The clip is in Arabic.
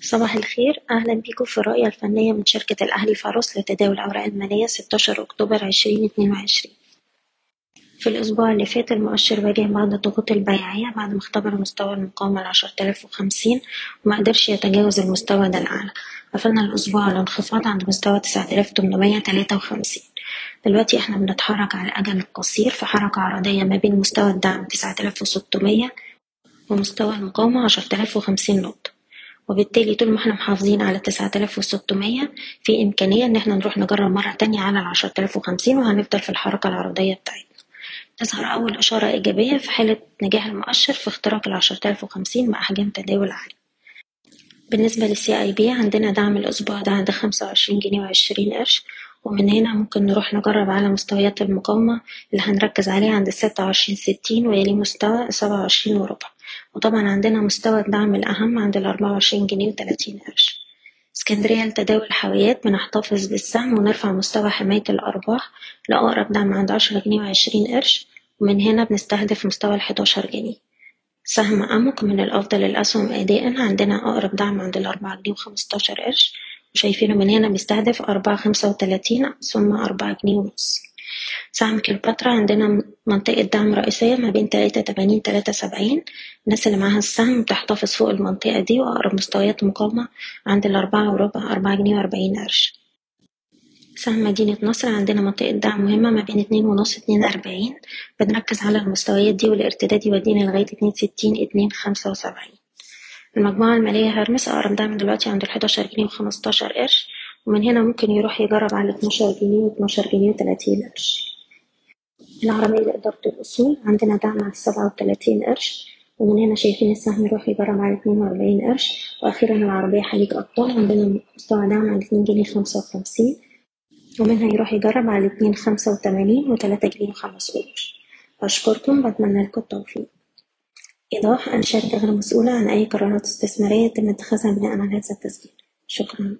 صباح الخير. أهلا بيكم في الرؤية الفنية من شركة الأهلي فاروس لتداول الأوراق المالية 16 أكتوبر 2022 في الأسبوع اللي فات المؤشر واجه بعض الضغوط البيعية بعد ما اختبر مستوى المقاومة العشرة آلاف وخمسين وما قدرش يتجاوز المستوى ده الأعلى. قفلنا الأسبوع على انخفاض عند مستوى تسعة آلاف تمنمية تلاتة وخمسين. دلوقتي إحنا بنتحرك على الأجل القصير في حركة عرضية ما بين مستوى الدعم تسعة آلاف وستمية ومستوى المقاومة عشرة آلاف وخمسين نقطة. وبالتالي طول ما إحنا محافظين على تسعة آلاف وستمية في إمكانية إن إحنا نروح نجرب مرة تانية على آلاف وخمسين وهنفضل في الحركة العرضية بتاعتنا. تظهر أول إشارة إيجابية في حالة نجاح المؤشر في اختراق آلاف وخمسين مع أحجام تداول عالية بالنسبة للسي أي بي عندنا دعم الأسبوع ده عند خمسة وعشرين جنيه وعشرين قرش ومن هنا ممكن نروح نجرب على مستويات المقاومة اللي هنركز عليها عند الستة وعشرين ستين ويلي مستوى سبعة وعشرين وربع. وطبعا عندنا مستوى الدعم الأهم عند الأربعة وعشرين جنيه وتلاتين قرش. اسكندرية لتداول الحاويات بنحتفظ بالسهم ونرفع مستوى حماية الأرباح لأقرب دعم عند عشرة جنيه وعشرين قرش ومن هنا بنستهدف مستوى الحداشر جنيه. سهم أموك من الأفضل الأسهم أداء عندنا أقرب دعم عند الأربعة جنيه وخمستاشر قرش وشايفينه من هنا بيستهدف أربعة خمسة وتلاتين ثم أربعة جنيه ونص. سهم كليوباترا عندنا منطقة دعم رئيسية ما بين تلاتة تمانين تلاتة سبعين. الناس اللي معاها السهم بتحتفظ فوق المنطقة دي وأقرب مستويات مقاومة عند الأربعة وربع أربعة جنيه وأربعين قرش. سهم مدينة نصر عندنا منطقة دعم مهمة ما بين اتنين ونص اتنين أربعين. بنركز على المستويات دي والارتداد يودينا لغاية اتنين ستين اتنين خمسة وسبعين. المجموعة المالية هرمس أقرب دعم دلوقتي عند الحداشر جنيه وخمستاشر قرش ومن هنا ممكن يروح يجرب على اتناشر جنيه واتناشر جنيه وتلاتين قرش. العربية لإدارة الأصول عندنا دعم على السبعة وتلاتين قرش ومن هنا شايفين السهم يروح يجرب على اتنين وأربعين قرش وأخيرا العربية حليق أبطال عندنا مستوى دعم على اتنين جنيه خمسة وخمسين ومنها يروح يجرب على اتنين خمسة وتمانين وتلاتة جنيه وخمس قروش أشكركم بتمنى لكم التوفيق. إيضاح أن الشركة غير مسؤولة عن أي قرارات استثمارية يتم اتخاذها بناء على هذا التسجيل. شكرا.